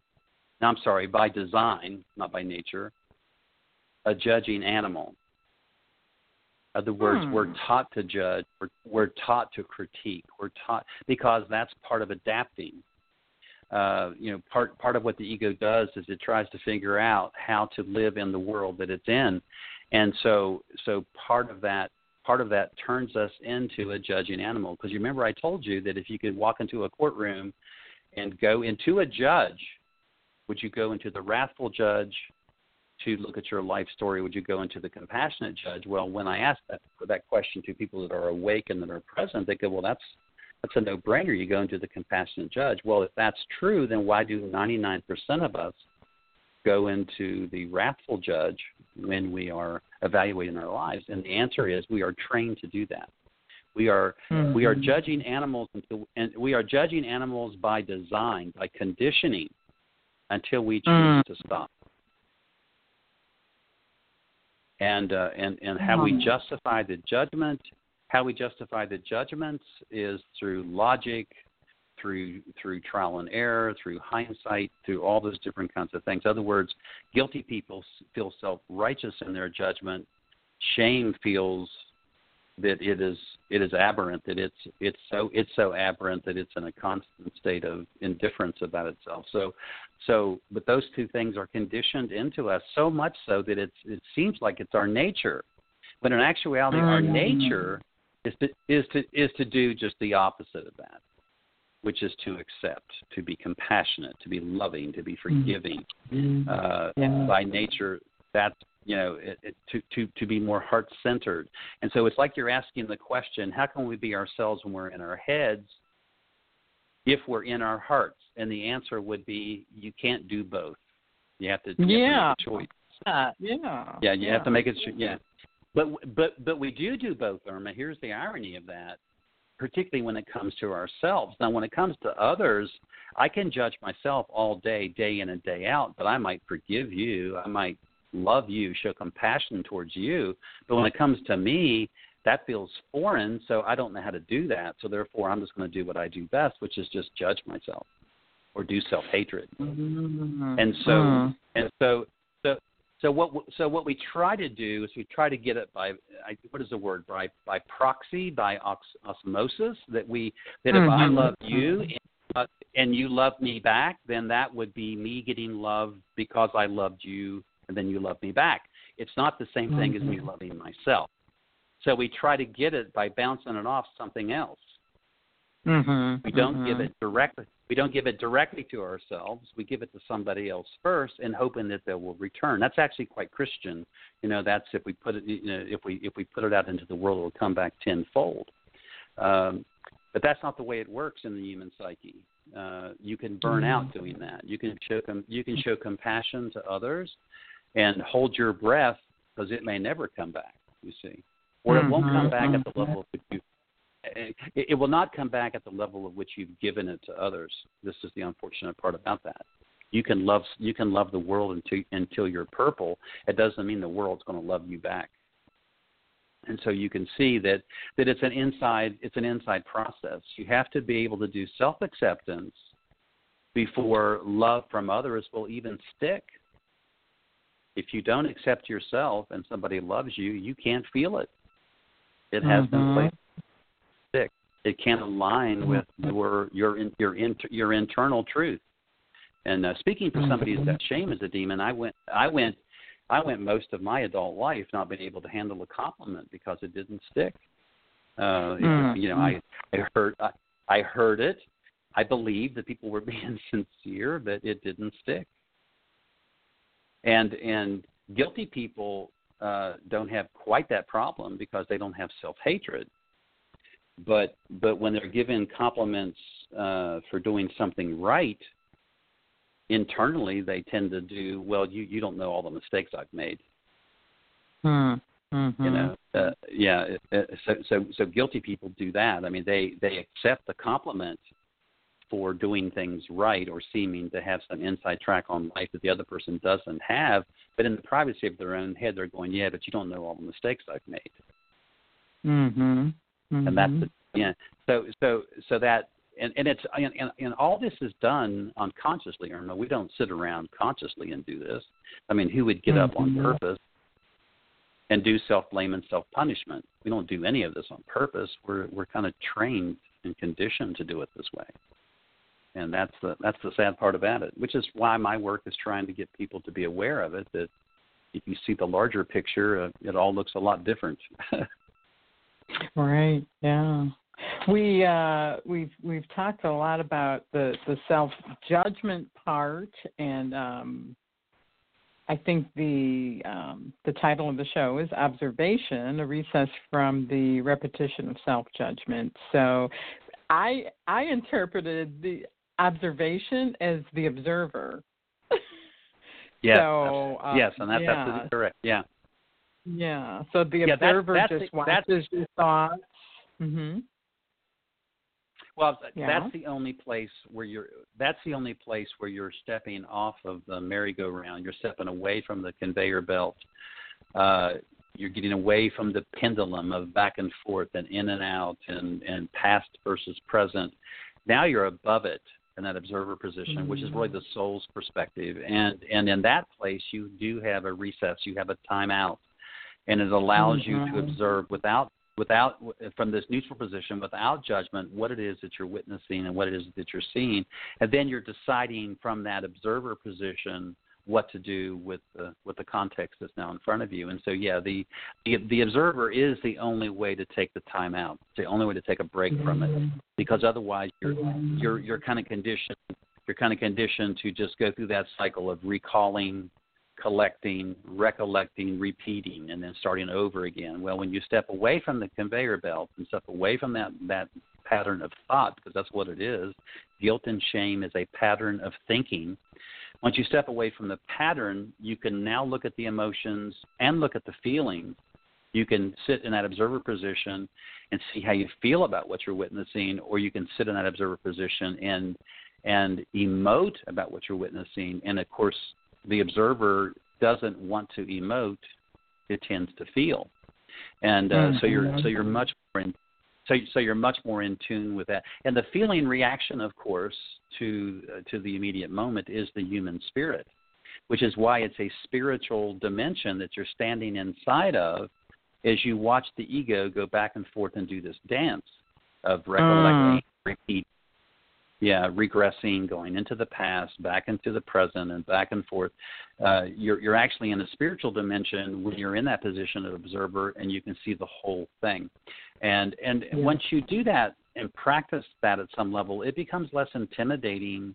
I'm sorry, by design, not by nature, a judging animal. Other words, hmm. we're taught to judge. We're, we're taught to critique. We're taught because that's part of adapting. Uh, you know, part part of what the ego does is it tries to figure out how to live in the world that it's in, and so so part of that part of that turns us into a judging animal. Because you remember I told you that if you could walk into a courtroom and go into a judge, would you go into the wrathful judge to look at your life story, would you go into the compassionate judge? Well, when I ask that that question to people that are awake and that are present, they go, well, that's that's a no-brainer. You go into the compassionate judge. Well, if that's true, then why do 99% of us go into the wrathful judge when we are evaluating our lives? And the answer is we are trained to do that. We are mm-hmm. we are judging animals until, and we are judging animals by design, by conditioning, until we choose mm. to stop and uh, and and how we justify the judgment. How we justify the judgments is through logic, through through trial and error, through hindsight, through all those different kinds of things. In other words, guilty people feel self righteous in their judgment. Shame feels that it is it is aberrant that it's it's so it's so aberrant that it's in a constant state of indifference about itself so so but those two things are conditioned into us so much so that it's it seems like it's our nature but in actuality mm-hmm. our nature is to is to is to do just the opposite of that which is to accept to be compassionate to be loving to be mm-hmm. forgiving mm-hmm. uh, yeah. by nature that's you know, it, it, to to to be more heart centered. And so it's like you're asking the question, how can we be ourselves when we're in our heads if we're in our hearts? And the answer would be you can't do both. You have to, you yeah. Have to make a choice. Uh, yeah. Yeah, you yeah. have to make it yeah. But but but we do do both, Irma. Here's the irony of that particularly when it comes to ourselves. Now, when it comes to others, I can judge myself all day, day in and day out, but I might forgive you. I might love you, show compassion towards you. But when it comes to me, that feels foreign, so I don't know how to do that. So therefore, I'm just going to do what I do best, which is just judge myself or do self hatred. Mm-hmm. And so, mm-hmm. and so, so, so what? So what we try to do is we try to get it by I, what is the word by by proxy by osmosis that we that mm-hmm. if I mm-hmm. love you and, uh, and you love me back, then that would be me getting love because I loved you and then you love me back. It's not the same thing mm-hmm. as me mm-hmm. loving myself. So we try to get it by bouncing it off something else. Mm-hmm. We don't mm-hmm. give it directly. We don't give it directly to ourselves. We give it to somebody else first, and hoping that they will return. That's actually quite Christian. You know, that's if we put it. You know, if we if we put it out into the world, it will come back tenfold. Um, but that's not the way it works in the human psyche. Uh, you can burn out mm-hmm. doing that. You can show com- you can show compassion to others, and hold your breath because it may never come back. You see, or it won't come back mm-hmm. at the level of which you. Eh, it, it will not come back at the level of which you've given it to others. This is the unfortunate part about that. You can love you can love the world until until you're purple. It doesn't mean the world's going to love you back. And so you can see that that it's an inside it's an inside process. You have to be able to do self acceptance before love from others will even stick if you don't accept yourself and somebody loves you, you can't feel it. It has mm-hmm. no place. It can't align mm-hmm. with your your your your internal truth. And uh, speaking for somebody who's got shame as a demon, I went I went I went most of my adult life not being able to handle a compliment because it didn't stick. Uh, mm-hmm. You know, I I heard I, I heard it. I believed that people were being sincere, but it didn't stick and and guilty people uh, don't have quite that problem because they don't have self hatred. But but when they're given compliments uh, for doing something right, internally they tend to do well. You you don't know all the mistakes I've made. Hmm. Mm-hmm. You know, uh, yeah. So so so guilty people do that. I mean, they they accept the compliment for doing things right or seeming to have some inside track on life that the other person doesn't have. But in the privacy of their own head, they're going, "Yeah, but you don't know all the mistakes I've made." Mhm. Mm-hmm. And that's the, yeah. So so so that and and it's and, and, and all this is done unconsciously, Irma. We don't sit around consciously and do this. I mean, who would get mm-hmm. up on mm-hmm. purpose and do self blame and self punishment? We don't do any of this on purpose. We're we're kind of trained and conditioned to do it this way and that's the that's the sad part about it which is why my work is trying to get people to be aware of it that if you see the larger picture uh, it all looks a lot different right yeah we uh we've we've talked a lot about the the self judgment part and um I think the um, the title of the show is Observation: A Recess from the Repetition of Self Judgment. So, I I interpreted the observation as the observer. yes, so, uh, yes, and that's yeah. absolutely correct. Yeah. Yeah. So the yeah, observer just watches your thoughts. Mm-hmm. Well, yeah. that's the only place where you're. That's the only place where you're stepping off of the merry-go-round. You're stepping away from the conveyor belt. Uh, you're getting away from the pendulum of back and forth and in and out and and past versus present. Now you're above it, in that observer position, mm-hmm. which is really mm. the soul's perspective. And and in that place, you do have a recess, you have a timeout, and it allows mm-hmm. you to mm-hmm. observe without without from this neutral position without judgment what it is that you're witnessing and what it is that you're seeing and then you're deciding from that observer position what to do with the with the context that's now in front of you and so yeah the the, the observer is the only way to take the time out it's the only way to take a break from it mm-hmm. because otherwise you're you're you're kind of conditioned you're kind of conditioned to just go through that cycle of recalling collecting, recollecting, repeating, and then starting over again. Well, when you step away from the conveyor belt and step away from that, that pattern of thought, because that's what it is, guilt and shame is a pattern of thinking. Once you step away from the pattern, you can now look at the emotions and look at the feelings. You can sit in that observer position and see how you feel about what you're witnessing, or you can sit in that observer position and and emote about what you're witnessing. And of course, the observer doesn't want to emote, it tends to feel, and uh, mm-hmm. so you're so you're much more in so so you're much more in tune with that. And the feeling reaction, of course, to uh, to the immediate moment is the human spirit, which is why it's a spiritual dimension that you're standing inside of as you watch the ego go back and forth and do this dance of recollecting, mm. repeat, yeah, regressing, going into the past, back into the present, and back and forth. Uh, you're you're actually in a spiritual dimension when you're in that position of observer, and you can see the whole thing. And and yeah. once you do that and practice that at some level, it becomes less intimidating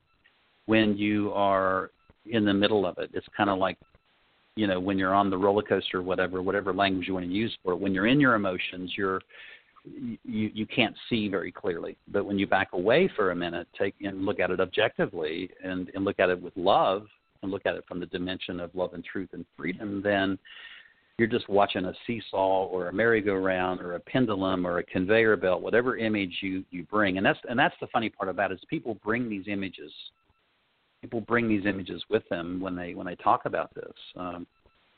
when you are in the middle of it. It's kind of like you know when you're on the roller coaster, whatever whatever language you want to use for it. When you're in your emotions, you're you you can't see very clearly. But when you back away for a minute, take and look at it objectively, and and look at it with love, and look at it from the dimension of love and truth and freedom, then you're just watching a seesaw or a merry-go-round or a pendulum or a conveyor belt, whatever image you you bring. And that's and that's the funny part about it is people bring these images. People bring these images with them when they when they talk about this. Um,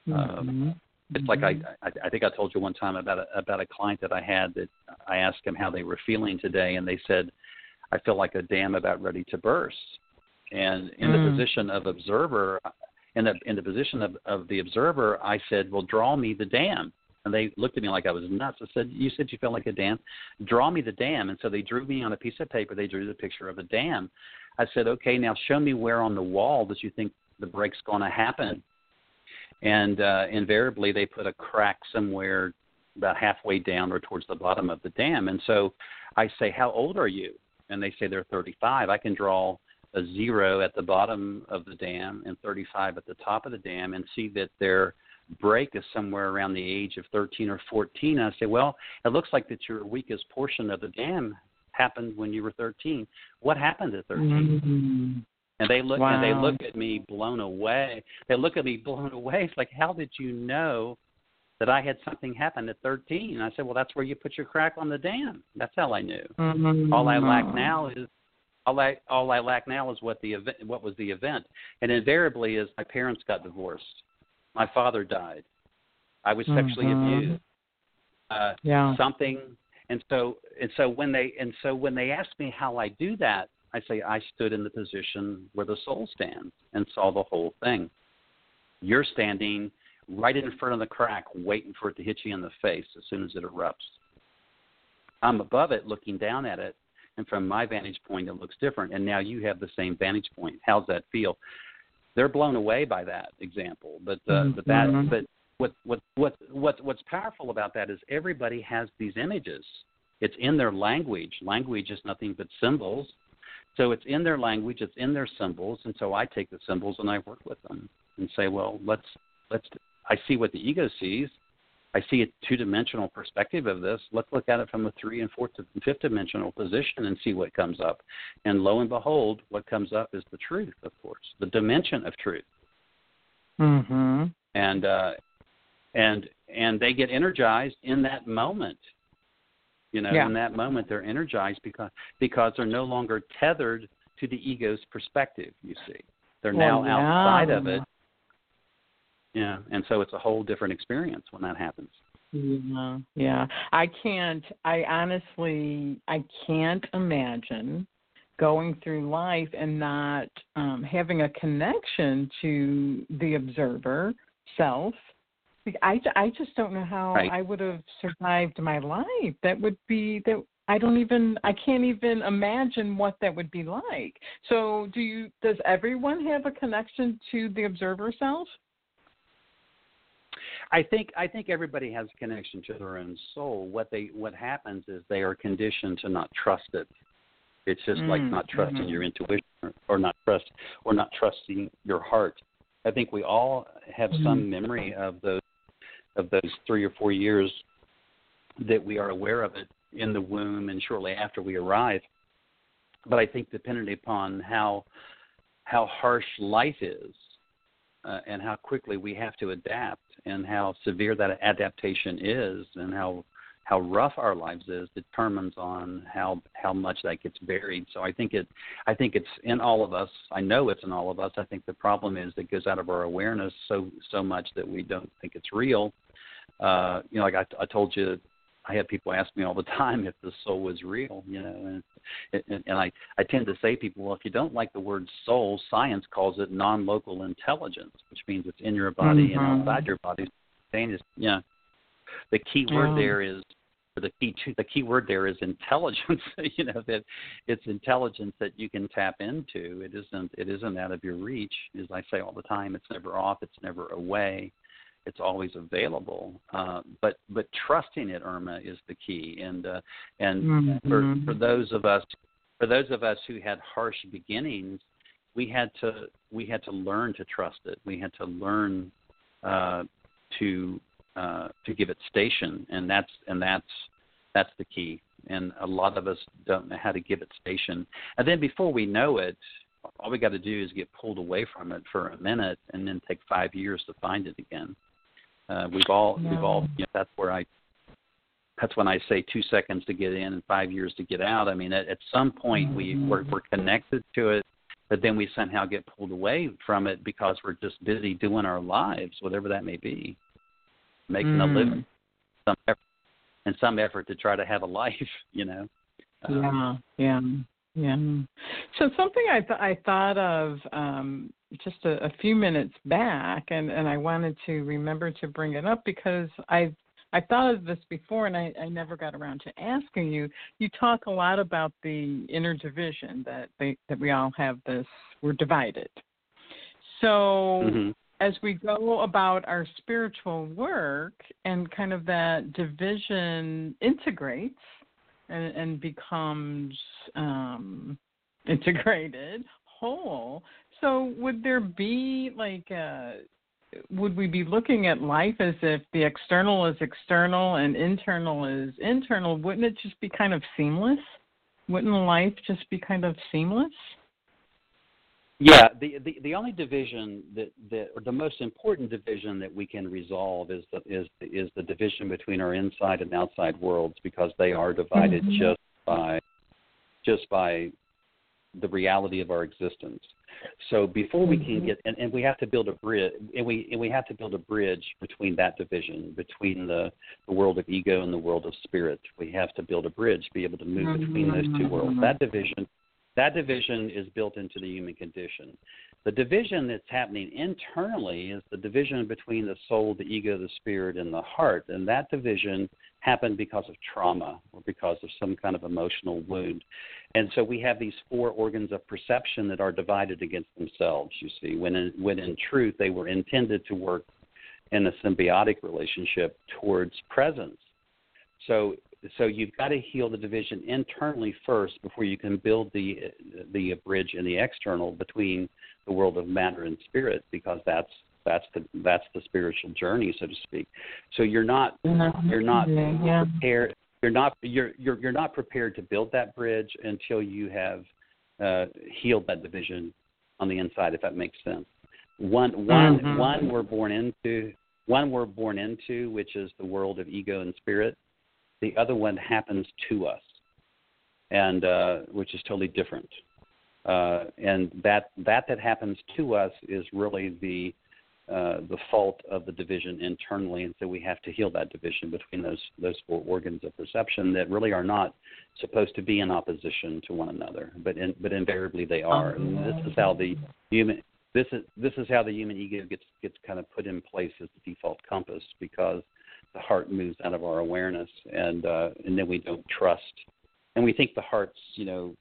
mm-hmm. um, it's like I, mm-hmm. I I think I told you one time about a, about a client that I had that I asked him how they were feeling today, and they said, "I feel like a dam about ready to burst." And in mm. the position of observer, in the in the position of, of the observer, I said, "Well, draw me the dam." And they looked at me like I was nuts. I said, "You said you felt like a dam. Draw me the dam." And so they drew me on a piece of paper. They drew the picture of a dam. I said, "Okay, now show me where on the wall that you think the break's going to happen." and uh, invariably they put a crack somewhere about halfway down or towards the bottom of the dam. And so I say, "How old are you?" And they say they're 35. I can draw a zero at the bottom of the dam and 35 at the top of the dam, and see that their break is somewhere around the age of 13 or 14. And I say, "Well, it looks like that your weakest portion of the dam happened when you were 13. What happened at 13?" Mm-hmm. And they look wow. and they look at me blown away. They look at me blown away. It's like, how did you know that I had something happen at 13? And I said, well, that's where you put your crack on the dam. That's how I knew. Mm-hmm. All I lack now is all I all I lack now is what the event what was the event. And invariably is my parents got divorced. My father died. I was sexually mm-hmm. abused. Uh, yeah. Something and so and so when they and so when they ask me how I do that, I say I stood in the position where the soul stands and saw the whole thing. You're standing right in front of the crack, waiting for it to hit you in the face as soon as it erupts. I'm above it, looking down at it, and from my vantage point, it looks different. And now you have the same vantage point. How's that feel? They're blown away by that example, but uh, mm-hmm. but that mm-hmm. but what what what what what's powerful about that is everybody has these images. It's in their language. Language is nothing but symbols so it's in their language, it's in their symbols, and so I take the symbols and I work with them and say, well, let's let's. I see what the ego sees. I see a two-dimensional perspective of this. Let's look at it from a three and fourth and fifth dimensional position and see what comes up. And lo and behold, what comes up is the truth, of course, the dimension of truth. Mm-hmm. And uh, and and they get energized in that moment you know, yeah. in that moment, they're energized because because they're no longer tethered to the ego's perspective. You see, they're well, now yeah. outside of it. Yeah, and so it's a whole different experience when that happens. Yeah, yeah. I can't. I honestly, I can't imagine going through life and not um, having a connection to the observer self I, I just don't know how right. I would have survived my life. That would be that I don't even I can't even imagine what that would be like. So do you does everyone have a connection to the observer self? I think I think everybody has a connection to their own soul. What they what happens is they are conditioned to not trust it. It's just mm, like not trusting mm-hmm. your intuition or, or, not trust or not trusting your heart. I think we all have mm-hmm. some memory of those of those three or four years that we are aware of it in the womb and shortly after we arrive. But I think depending upon how how harsh life is uh, and how quickly we have to adapt and how severe that adaptation is and how how rough our lives is determines on how how much that gets buried. So I think it I think it's in all of us. I know it's in all of us. I think the problem is it goes out of our awareness so so much that we don't think it's real. Uh, you know, like I, I told you, I have people ask me all the time if the soul is real. You know, and and, and I I tend to say to people, well, if you don't like the word soul, science calls it non-local intelligence, which means it's in your body mm-hmm. and outside your body. Saying is, yeah, the key word there is the key to, the key word there is intelligence. you know that it's intelligence that you can tap into. It isn't it isn't out of your reach. As I say all the time, it's never off. It's never away. It's always available. Uh, but but trusting it, Irma, is the key. And uh, and mm-hmm. for for those of us for those of us who had harsh beginnings, we had to we had to learn to trust it. We had to learn uh, to uh, to give it station, and that's and that's that's the key. And a lot of us don't know how to give it station. And then before we know it, all we got to do is get pulled away from it for a minute, and then take five years to find it again. Uh, we've all no. we've all you know, that's where I that's when I say two seconds to get in and five years to get out. I mean, at, at some point we mm-hmm. we're, we're connected to it, but then we somehow get pulled away from it because we're just busy doing our lives, whatever that may be making mm. a living, some effort, and some effort to try to have a life. You know. Um, yeah, yeah, yeah. So something I th- I thought of um, just a, a few minutes back, and and I wanted to remember to bring it up because I I thought of this before and I, I never got around to asking you. You talk a lot about the inner division that they that we all have this we're divided. So mm-hmm as we go about our spiritual work and kind of that division integrates and, and becomes um, integrated whole. So would there be like a, would we be looking at life as if the external is external and internal is internal? Wouldn't it just be kind of seamless? Wouldn't life just be kind of seamless? Yeah, the, the the only division that that or the most important division that we can resolve is the is is the division between our inside and outside worlds because they are divided mm-hmm. just by just by the reality of our existence. So before we can mm-hmm. get and, and we have to build a bridge and we and we have to build a bridge between that division, between the, the world of ego and the world of spirit. We have to build a bridge, be able to move between those two worlds. Mm-hmm. That division that division is built into the human condition. The division that's happening internally is the division between the soul, the ego, the spirit, and the heart. And that division happened because of trauma or because of some kind of emotional wound. And so we have these four organs of perception that are divided against themselves, you see, when in, when in truth they were intended to work in a symbiotic relationship towards presence. So so you've got to heal the division internally first before you can build the the bridge in the external between the world of matter and spirit because that's that's the that's the spiritual journey so to speak so you're not mm-hmm. you're not yeah. prepared you're not you're, you're you're not prepared to build that bridge until you have uh, healed that division on the inside if that makes sense one one, mm-hmm. one we're born into one we're born into which is the world of ego and spirit the other one happens to us, and uh, which is totally different. Uh, and that that that happens to us is really the uh, the fault of the division internally, and so we have to heal that division between those those four organs of perception that really are not supposed to be in opposition to one another, but in, but invariably they are. And this is how the human this is this is how the human ego gets gets kind of put in place as the default compass because the heart moves out of our awareness and uh, and then we don't trust. And we think the heart's you know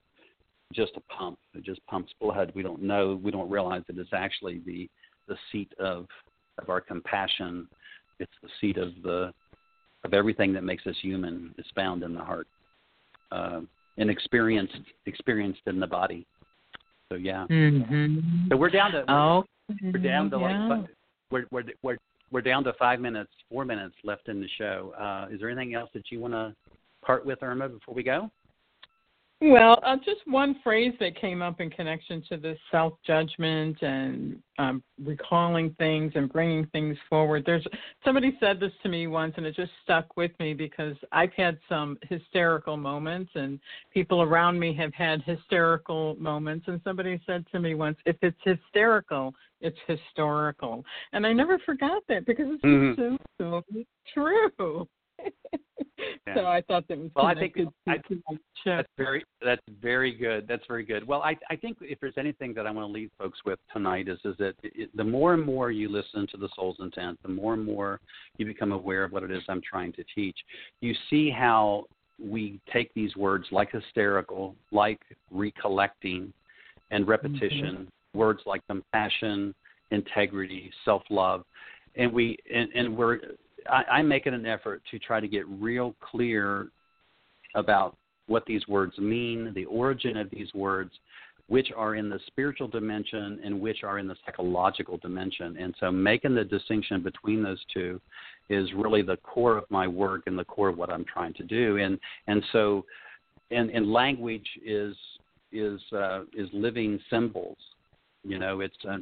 just a pump. It just pumps blood. We don't know. We don't realize that it's actually the the seat of of our compassion. It's the seat of the of everything that makes us human is found in the heart uh, and experienced experienced in the body. So yeah. Mm-hmm. so we're down to Oh, we're down to yeah. like we're we're we're we're down to five minutes, four minutes left in the show. Uh, is there anything else that you want to part with, Irma, before we go? Well, uh, just one phrase that came up in connection to this self judgment and um, recalling things and bringing things forward. There's somebody said this to me once, and it just stuck with me because I've had some hysterical moments, and people around me have had hysterical moments. And somebody said to me once, "If it's hysterical, it's historical," and I never forgot that because it's Mhm. so so true. So I thought that was Well, I think- I-. That's very that's very good. That's very good. Well, I I think if there's anything that I want to leave folks with tonight is is that it, the more and more you listen to the soul's intent, the more and more you become aware of what it is I'm trying to teach. You see how we take these words like hysterical, like recollecting, and repetition. Mm-hmm. Words like compassion, integrity, self-love, and we and, and we're I, I'm making an effort to try to get real clear about what these words mean, the origin of these words, which are in the spiritual dimension and which are in the psychological dimension. And so making the distinction between those two is really the core of my work and the core of what I'm trying to do. And and so and, and language is is uh, is living symbols. You know, it's uh,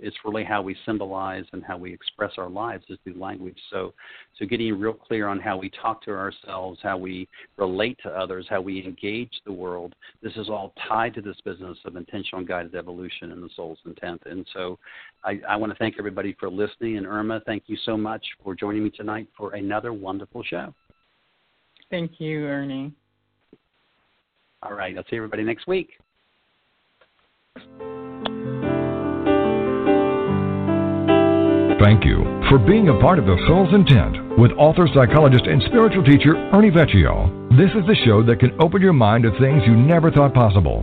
it's really how we symbolize and how we express our lives is through language. So, so getting real clear on how we talk to ourselves, how we relate to others, how we engage the world. This is all tied to this business of intentional guided evolution and the soul's intent. And so, I, I want to thank everybody for listening. And Irma, thank you so much for joining me tonight for another wonderful show. Thank you, Ernie. All right, I'll see everybody next week. Thank you for being a part of The Soul's Intent with author, psychologist, and spiritual teacher Ernie Vecchio. This is the show that can open your mind to things you never thought possible.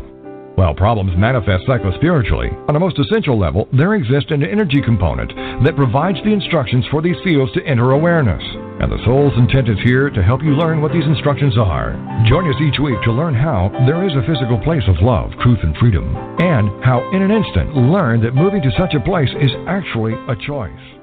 While problems manifest psychospiritually, on a most essential level, there exists an energy component that provides the instructions for these fields to enter awareness. And the soul's intent is here to help you learn what these instructions are. Join us each week to learn how there is a physical place of love, truth, and freedom, and how in an instant learn that moving to such a place is actually a choice.